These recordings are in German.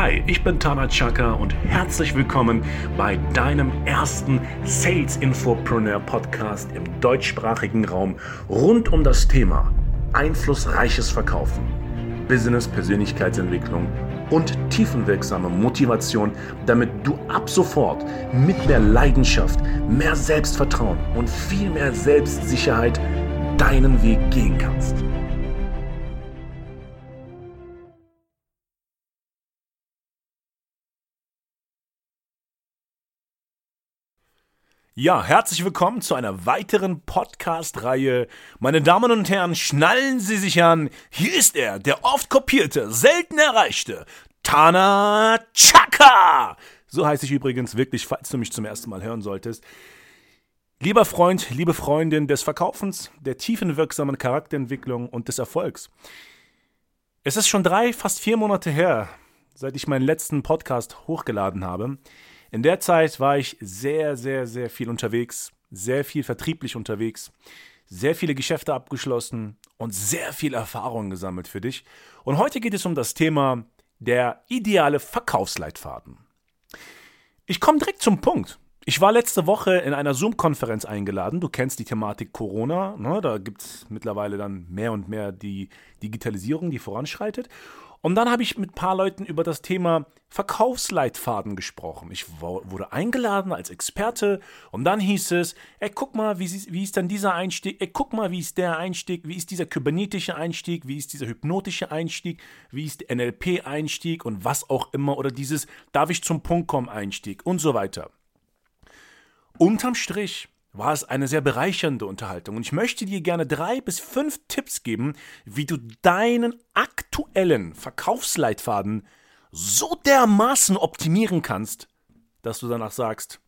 Hi, ich bin Tana Chaka und herzlich willkommen bei deinem ersten Sales Infopreneur Podcast im deutschsprachigen Raum rund um das Thema einflussreiches Verkaufen, Business, Persönlichkeitsentwicklung und tiefenwirksame Motivation, damit du ab sofort mit mehr Leidenschaft, mehr Selbstvertrauen und viel mehr Selbstsicherheit deinen Weg gehen kannst. Ja, herzlich willkommen zu einer weiteren Podcast-Reihe. Meine Damen und Herren, schnallen Sie sich an. Hier ist er, der oft kopierte, selten erreichte Tana Chaka. So heiße ich übrigens wirklich, falls du mich zum ersten Mal hören solltest. Lieber Freund, liebe Freundin des Verkaufens, der tiefen wirksamen Charakterentwicklung und des Erfolgs. Es ist schon drei, fast vier Monate her, seit ich meinen letzten Podcast hochgeladen habe. In der Zeit war ich sehr, sehr, sehr viel unterwegs, sehr viel vertrieblich unterwegs, sehr viele Geschäfte abgeschlossen und sehr viel Erfahrung gesammelt für dich. Und heute geht es um das Thema der ideale Verkaufsleitfaden. Ich komme direkt zum Punkt. Ich war letzte Woche in einer Zoom-Konferenz eingeladen. Du kennst die Thematik Corona. Ne? Da gibt es mittlerweile dann mehr und mehr die Digitalisierung, die voranschreitet. Und dann habe ich mit ein paar Leuten über das Thema Verkaufsleitfaden gesprochen. Ich wurde eingeladen als Experte und dann hieß es, ey, guck mal, wie, wie ist dann dieser Einstieg, ey, guck mal, wie ist der Einstieg, wie ist dieser kybernetische Einstieg, wie ist dieser hypnotische Einstieg, wie ist der NLP-Einstieg und was auch immer oder dieses darf ich zum Punkt kommen Einstieg und so weiter. Unterm Strich war es eine sehr bereichernde Unterhaltung und ich möchte dir gerne drei bis fünf Tipps geben, wie du deinen aktuellen Verkaufsleitfaden so dermaßen optimieren kannst, dass du danach sagst,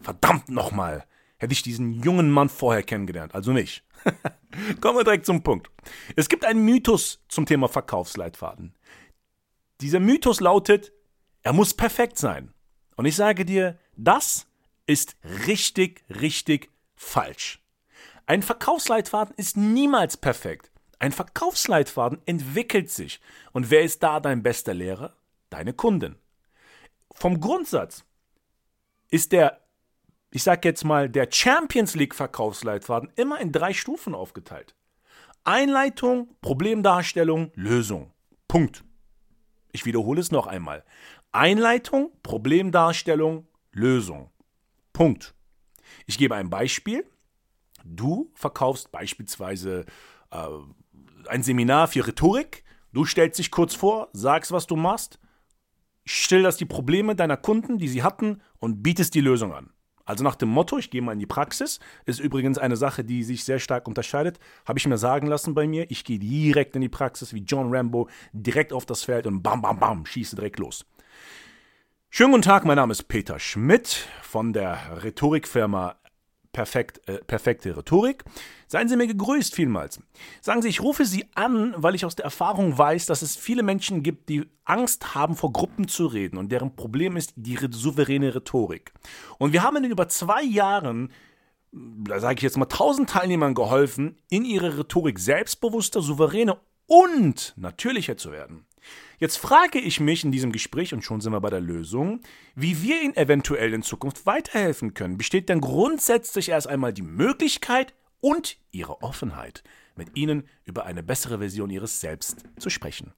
verdammt nochmal, hätte ich diesen jungen Mann vorher kennengelernt, also nicht. Kommen wir direkt zum Punkt. Es gibt einen Mythos zum Thema Verkaufsleitfaden. Dieser Mythos lautet, er muss perfekt sein. Und ich sage dir, das ist richtig, richtig falsch. Ein Verkaufsleitfaden ist niemals perfekt. Ein Verkaufsleitfaden entwickelt sich. Und wer ist da dein bester Lehrer? Deine Kunden. Vom Grundsatz ist der, ich sag jetzt mal, der Champions League Verkaufsleitfaden immer in drei Stufen aufgeteilt. Einleitung, Problemdarstellung, Lösung. Punkt. Ich wiederhole es noch einmal. Einleitung, Problemdarstellung, Lösung. Punkt. Ich gebe ein Beispiel. Du verkaufst beispielsweise äh, ein Seminar für Rhetorik. Du stellst dich kurz vor, sagst, was du machst, schilderst die Probleme deiner Kunden, die sie hatten, und bietest die Lösung an. Also nach dem Motto, ich gehe mal in die Praxis, ist übrigens eine Sache, die sich sehr stark unterscheidet, habe ich mir sagen lassen bei mir. Ich gehe direkt in die Praxis wie John Rambo, direkt auf das Feld und bam, bam, bam, schieße direkt los. Schönen guten Tag, mein Name ist Peter Schmidt von der Rhetorikfirma Perfekt, äh, Perfekte Rhetorik. Seien Sie mir gegrüßt vielmals. Sagen Sie, ich rufe Sie an, weil ich aus der Erfahrung weiß, dass es viele Menschen gibt, die Angst haben, vor Gruppen zu reden und deren Problem ist die souveräne Rhetorik. Und wir haben in über zwei Jahren da sage ich jetzt mal, tausend Teilnehmern geholfen, in ihrer Rhetorik selbstbewusster, souveräner und natürlicher zu werden. Jetzt frage ich mich in diesem Gespräch, und schon sind wir bei der Lösung, wie wir Ihnen eventuell in Zukunft weiterhelfen können. Besteht denn grundsätzlich erst einmal die Möglichkeit und Ihre Offenheit, mit Ihnen über eine bessere Version Ihres Selbst zu sprechen?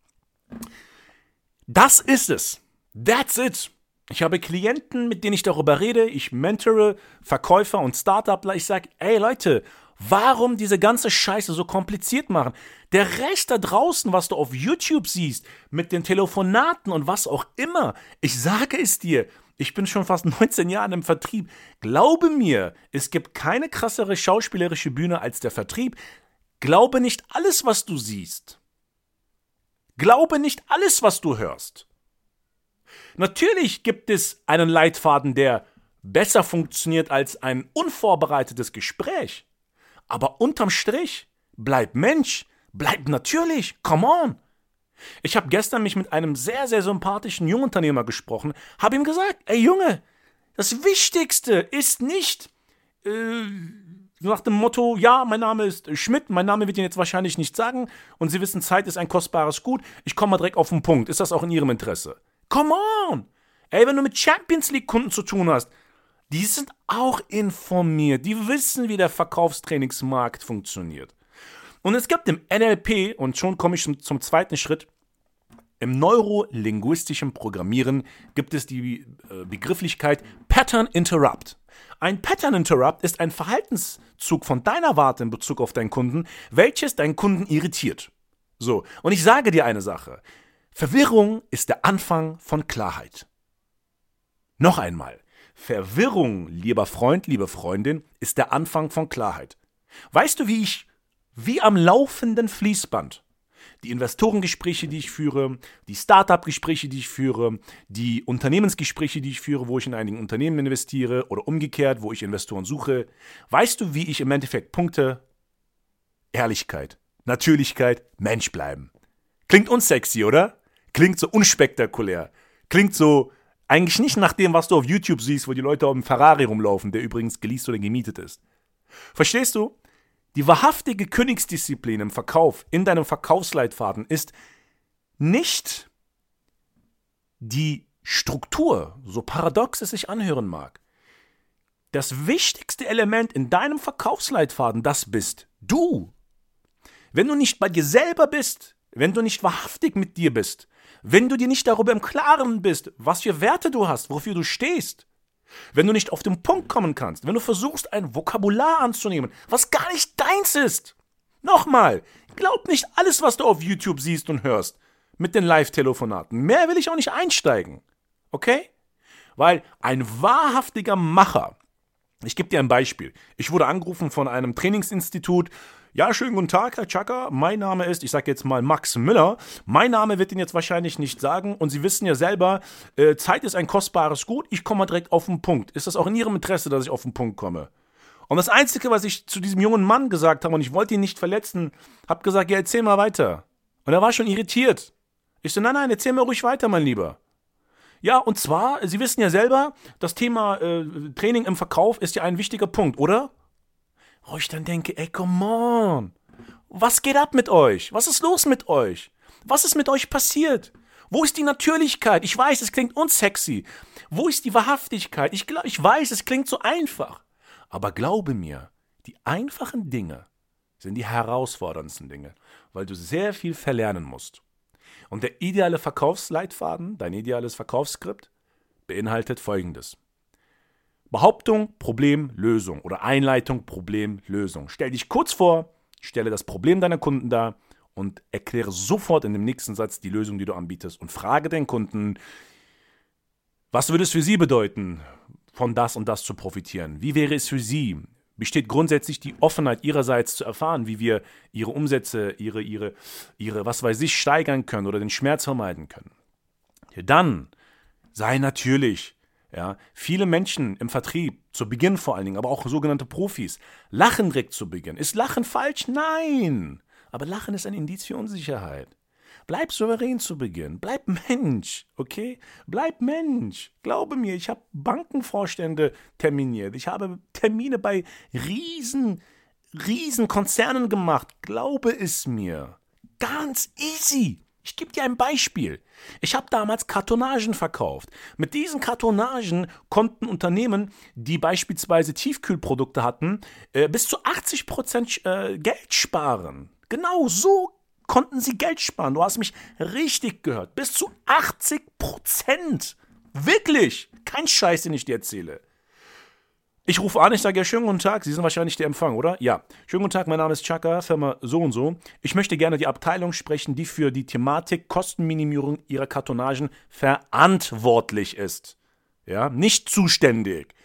Das ist es. That's it. Ich habe Klienten, mit denen ich darüber rede. Ich mentore Verkäufer und Startupler. Ich sage, ey Leute, Warum diese ganze Scheiße so kompliziert machen? Der Rest da draußen, was du auf YouTube siehst, mit den Telefonaten und was auch immer, ich sage es dir, ich bin schon fast 19 Jahre im Vertrieb. Glaube mir, es gibt keine krassere schauspielerische Bühne als der Vertrieb. Glaube nicht alles, was du siehst. Glaube nicht alles, was du hörst. Natürlich gibt es einen Leitfaden, der besser funktioniert als ein unvorbereitetes Gespräch. Aber unterm Strich, bleib Mensch, bleib natürlich, come on. Ich habe gestern mich mit einem sehr, sehr sympathischen Jungunternehmer gesprochen, habe ihm gesagt, ey Junge, das Wichtigste ist nicht äh, nach dem Motto, ja, mein Name ist Schmidt, mein Name wird Ihnen jetzt wahrscheinlich nicht sagen und Sie wissen, Zeit ist ein kostbares Gut, ich komme mal direkt auf den Punkt, ist das auch in Ihrem Interesse? Come on! Ey, wenn du mit Champions League-Kunden zu tun hast, die sind auch informiert. Die wissen, wie der Verkaufstrainingsmarkt funktioniert. Und es gibt im NLP, und schon komme ich zum, zum zweiten Schritt, im neurolinguistischen Programmieren gibt es die äh, Begrifflichkeit Pattern Interrupt. Ein Pattern Interrupt ist ein Verhaltenszug von deiner Warte in Bezug auf deinen Kunden, welches deinen Kunden irritiert. So, und ich sage dir eine Sache. Verwirrung ist der Anfang von Klarheit. Noch einmal. Verwirrung, lieber Freund, liebe Freundin, ist der Anfang von Klarheit. Weißt du, wie ich, wie am laufenden Fließband, die Investorengespräche, die ich führe, die Startup-Gespräche, die ich führe, die Unternehmensgespräche, die ich führe, wo ich in einigen Unternehmen investiere oder umgekehrt, wo ich Investoren suche. Weißt du, wie ich im Endeffekt punkte? Ehrlichkeit, Natürlichkeit, Mensch bleiben. Klingt unsexy, oder? Klingt so unspektakulär. Klingt so eigentlich nicht nach dem, was du auf YouTube siehst, wo die Leute auf dem Ferrari rumlaufen, der übrigens geleast oder gemietet ist. Verstehst du? Die wahrhaftige Königsdisziplin im Verkauf, in deinem Verkaufsleitfaden ist nicht die Struktur, so paradox es sich anhören mag. Das wichtigste Element in deinem Verkaufsleitfaden, das bist du. Wenn du nicht bei dir selber bist, wenn du nicht wahrhaftig mit dir bist, wenn du dir nicht darüber im Klaren bist, was für Werte du hast, wofür du stehst, wenn du nicht auf den Punkt kommen kannst, wenn du versuchst, ein Vokabular anzunehmen, was gar nicht deins ist. Nochmal, glaub nicht alles, was du auf YouTube siehst und hörst mit den Live-Telefonaten. Mehr will ich auch nicht einsteigen. Okay? Weil ein wahrhaftiger Macher, ich gebe dir ein Beispiel. Ich wurde angerufen von einem Trainingsinstitut, ja, schönen guten Tag, Herr Chaka. Mein Name ist, ich sage jetzt mal Max Müller. Mein Name wird Ihnen jetzt wahrscheinlich nicht sagen. Und Sie wissen ja selber, äh, Zeit ist ein kostbares Gut. Ich komme mal direkt auf den Punkt. Ist das auch in Ihrem Interesse, dass ich auf den Punkt komme? Und das Einzige, was ich zu diesem jungen Mann gesagt habe, und ich wollte ihn nicht verletzen, habe gesagt, ja, erzähl mal weiter. Und er war schon irritiert. Ich so, nein, nein, erzähl mir ruhig weiter, mein Lieber. Ja, und zwar, Sie wissen ja selber, das Thema äh, Training im Verkauf ist ja ein wichtiger Punkt, oder? Wo ich dann denke, ey, come on. Was geht ab mit euch? Was ist los mit euch? Was ist mit euch passiert? Wo ist die Natürlichkeit? Ich weiß, es klingt unsexy. Wo ist die Wahrhaftigkeit? Ich, glaub, ich weiß, es klingt so einfach. Aber glaube mir, die einfachen Dinge sind die herausforderndsten Dinge, weil du sehr viel verlernen musst. Und der ideale Verkaufsleitfaden, dein ideales Verkaufsskript, beinhaltet folgendes. Behauptung, Problem, Lösung oder Einleitung, Problem, Lösung. Stell dich kurz vor, stelle das Problem deiner Kunden dar und erkläre sofort in dem nächsten Satz die Lösung, die du anbietest und frage den Kunden, was würde es für sie bedeuten, von das und das zu profitieren? Wie wäre es für sie? Besteht grundsätzlich die Offenheit ihrerseits zu erfahren, wie wir ihre Umsätze, ihre, ihre, ihre, was weiß ich, steigern können oder den Schmerz vermeiden können? Dann sei natürlich ja, viele Menschen im Vertrieb, zu Beginn vor allen Dingen, aber auch sogenannte Profis, lachen direkt zu Beginn. Ist Lachen falsch? Nein. Aber Lachen ist ein Indiz für Unsicherheit. Bleib souverän zu Beginn. Bleib Mensch, okay? Bleib Mensch. Glaube mir, ich habe Bankenvorstände terminiert. Ich habe Termine bei riesen, riesen Konzernen gemacht. Glaube es mir. Ganz easy. Ich gebe dir ein Beispiel. Ich habe damals Kartonagen verkauft. Mit diesen Kartonagen konnten Unternehmen, die beispielsweise Tiefkühlprodukte hatten, äh, bis zu 80 Prozent äh, Geld sparen. Genau so konnten sie Geld sparen. Du hast mich richtig gehört. Bis zu 80 Prozent. Wirklich. Kein Scheiß, den ich dir erzähle. Ich rufe an, ich sage ja, schönen guten Tag, Sie sind wahrscheinlich der Empfang, oder? Ja. Schönen guten Tag, mein Name ist Chaka, Firma so und so. Ich möchte gerne die Abteilung sprechen, die für die Thematik Kostenminimierung Ihrer Kartonagen verantwortlich ist. Ja, nicht zuständig.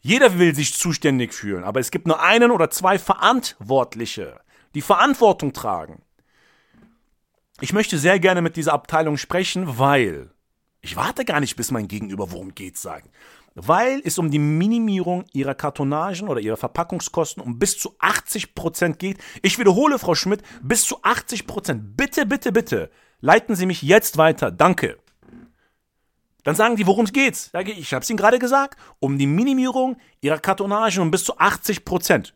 Jeder will sich zuständig fühlen, aber es gibt nur einen oder zwei Verantwortliche, die Verantwortung tragen. Ich möchte sehr gerne mit dieser Abteilung sprechen, weil ich warte gar nicht, bis mein Gegenüber worum geht sagen weil es um die Minimierung ihrer Kartonagen oder ihrer Verpackungskosten um bis zu 80 Prozent geht. Ich wiederhole, Frau Schmidt, bis zu 80 Prozent. Bitte, bitte, bitte, leiten Sie mich jetzt weiter. Danke. Dann sagen die, worum es geht. Ich habe es Ihnen gerade gesagt. Um die Minimierung ihrer Kartonagen um bis zu 80 Prozent.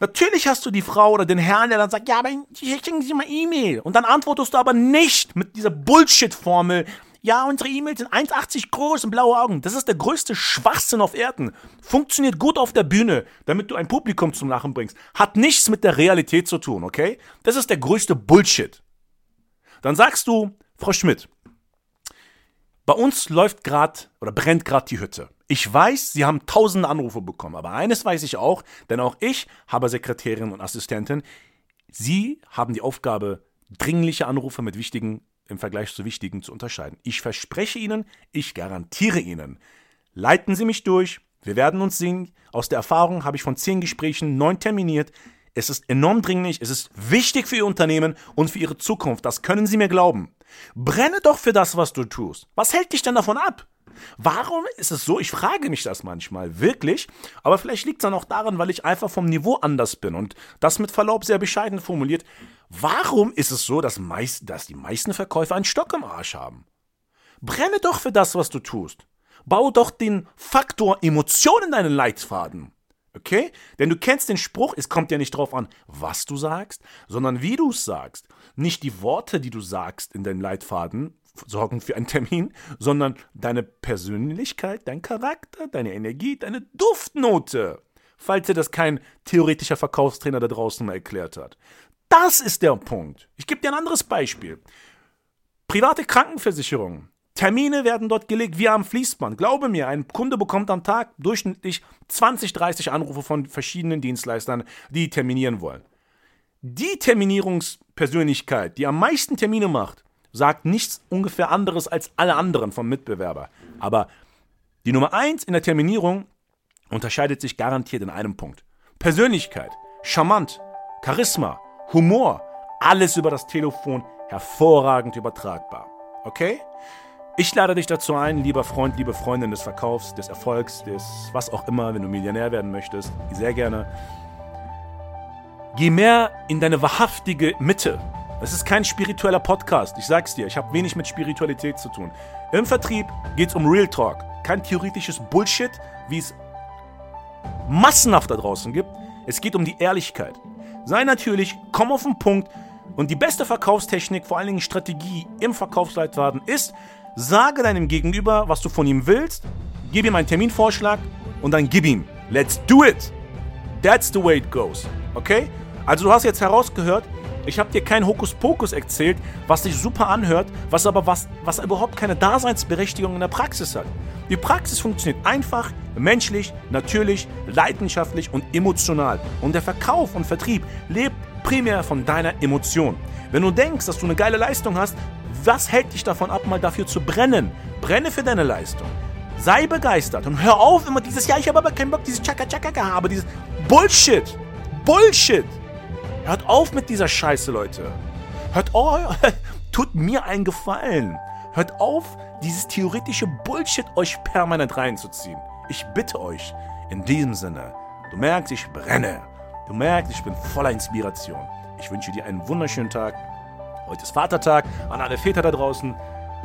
Natürlich hast du die Frau oder den Herrn, der dann sagt, ja, aber schicken Sie mal E-Mail. Und dann antwortest du aber nicht mit dieser Bullshit-Formel, ja, unsere E-Mails sind 1,80 groß und blaue Augen. Das ist der größte Schwachsinn auf Erden. Funktioniert gut auf der Bühne, damit du ein Publikum zum Lachen bringst. Hat nichts mit der Realität zu tun, okay? Das ist der größte Bullshit. Dann sagst du, Frau Schmidt, bei uns läuft gerade oder brennt gerade die Hütte. Ich weiß, Sie haben tausende Anrufe bekommen, aber eines weiß ich auch, denn auch ich habe Sekretärin und Assistentin. Sie haben die Aufgabe, dringliche Anrufe mit wichtigen im Vergleich zu wichtigen zu unterscheiden. Ich verspreche Ihnen, ich garantiere Ihnen, leiten Sie mich durch, wir werden uns sehen. Aus der Erfahrung habe ich von zehn Gesprächen neun terminiert. Es ist enorm dringlich, es ist wichtig für Ihr Unternehmen und für Ihre Zukunft. Das können Sie mir glauben. Brenne doch für das, was du tust. Was hält dich denn davon ab? Warum ist es so? Ich frage mich das manchmal wirklich, aber vielleicht liegt es dann auch daran, weil ich einfach vom Niveau anders bin und das mit Verlaub sehr bescheiden formuliert. Warum ist es so, dass, meist, dass die meisten Verkäufer einen Stock im Arsch haben? Brenne doch für das, was du tust. Bau doch den Faktor Emotion in deinen Leitfaden. Okay? Denn du kennst den Spruch, es kommt ja nicht drauf an, was du sagst, sondern wie du es sagst. Nicht die Worte, die du sagst in deinem Leitfaden, sorgen für einen Termin, sondern deine Persönlichkeit, dein Charakter, deine Energie, deine Duftnote. Falls dir das kein theoretischer Verkaufstrainer da draußen mal erklärt hat. Das ist der Punkt. Ich gebe dir ein anderes Beispiel. Private Krankenversicherung. Termine werden dort gelegt wie am Fließband. Glaube mir, ein Kunde bekommt am Tag durchschnittlich 20, 30 Anrufe von verschiedenen Dienstleistern, die terminieren wollen. Die Terminierungspersönlichkeit, die am meisten Termine macht, sagt nichts ungefähr anderes als alle anderen vom Mitbewerber. Aber die Nummer 1 in der Terminierung unterscheidet sich garantiert in einem Punkt. Persönlichkeit, charmant, Charisma, Humor, alles über das Telefon hervorragend übertragbar. Okay? Ich lade dich dazu ein, lieber Freund, liebe Freundin des Verkaufs, des Erfolgs, des was auch immer, wenn du Millionär werden möchtest, sehr gerne. Geh mehr in deine wahrhaftige Mitte. Es ist kein spiritueller Podcast. Ich sag's dir, ich habe wenig mit Spiritualität zu tun. Im Vertrieb geht's um Real Talk. Kein theoretisches Bullshit, wie es massenhaft da draußen gibt. Es geht um die Ehrlichkeit. Sei natürlich, komm auf den Punkt. Und die beste Verkaufstechnik, vor allen Dingen Strategie im Verkaufsleitfaden ist, sage deinem Gegenüber, was du von ihm willst, gib ihm einen Terminvorschlag und dann gib ihm. Let's do it! That's the way it goes. Okay? Also du hast jetzt herausgehört, ich habe dir kein Hokuspokus erzählt, was sich super anhört, was aber was, was überhaupt keine Daseinsberechtigung in der Praxis hat. Die Praxis funktioniert einfach, menschlich, natürlich, leidenschaftlich und emotional. Und der Verkauf und Vertrieb lebt primär von deiner Emotion. Wenn du denkst, dass du eine geile Leistung hast, was hält dich davon ab, mal dafür zu brennen? Brenne für deine Leistung. Sei begeistert und hör auf immer dieses, ja, ich habe aber keinen Bock, dieses Chaka-Chaka-Gehabe, dieses Bullshit. Bullshit. Hört auf mit dieser Scheiße, Leute. Hört auf, tut mir einen Gefallen. Hört auf, dieses theoretische Bullshit euch permanent reinzuziehen. Ich bitte euch, in diesem Sinne, du merkst, ich brenne. Du merkst, ich bin voller Inspiration. Ich wünsche dir einen wunderschönen Tag. Heute ist Vatertag an alle Väter da draußen.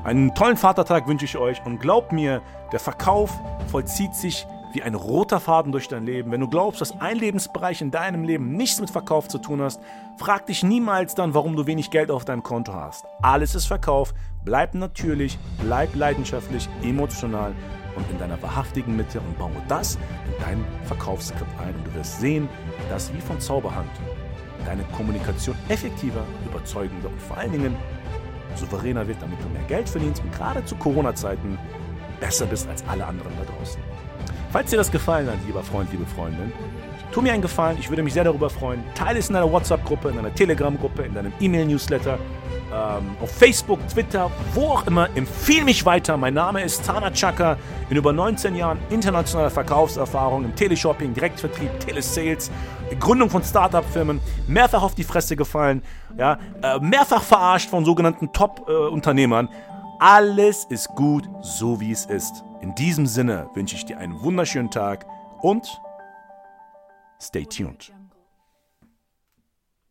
Einen tollen Vatertag wünsche ich euch und glaubt mir, der Verkauf vollzieht sich wie ein roter Faden durch dein Leben. Wenn du glaubst, dass ein Lebensbereich in deinem Leben nichts mit Verkauf zu tun hast, frag dich niemals dann, warum du wenig Geld auf deinem Konto hast. Alles ist Verkauf. Bleib natürlich, bleib leidenschaftlich, emotional und in deiner wahrhaftigen Mitte und baue das in dein Verkaufsskript ein. Und du wirst sehen, dass wie von Zauberhand deine Kommunikation effektiver, überzeugender und vor allen Dingen souveräner wird, damit du mehr Geld verdienst und gerade zu Corona-Zeiten besser bist als alle anderen da draußen. Falls dir das gefallen hat, lieber Freund, liebe Freundin, tu mir einen Gefallen, ich würde mich sehr darüber freuen. Teile es in deiner WhatsApp-Gruppe, in deiner Telegram-Gruppe, in deinem E-Mail-Newsletter, ähm, auf Facebook, Twitter, wo auch immer. Empfehle mich weiter. Mein Name ist Tana Chaka. In über 19 Jahren internationaler Verkaufserfahrung im Teleshopping, Direktvertrieb, Telesales, Gründung von Startup-Firmen, mehrfach auf die Fresse gefallen, ja, äh, mehrfach verarscht von sogenannten Top-Unternehmern. Äh, Alles ist gut, so wie es ist. In diesem Sinne wünsche ich dir einen wunderschönen Tag und stay tuned.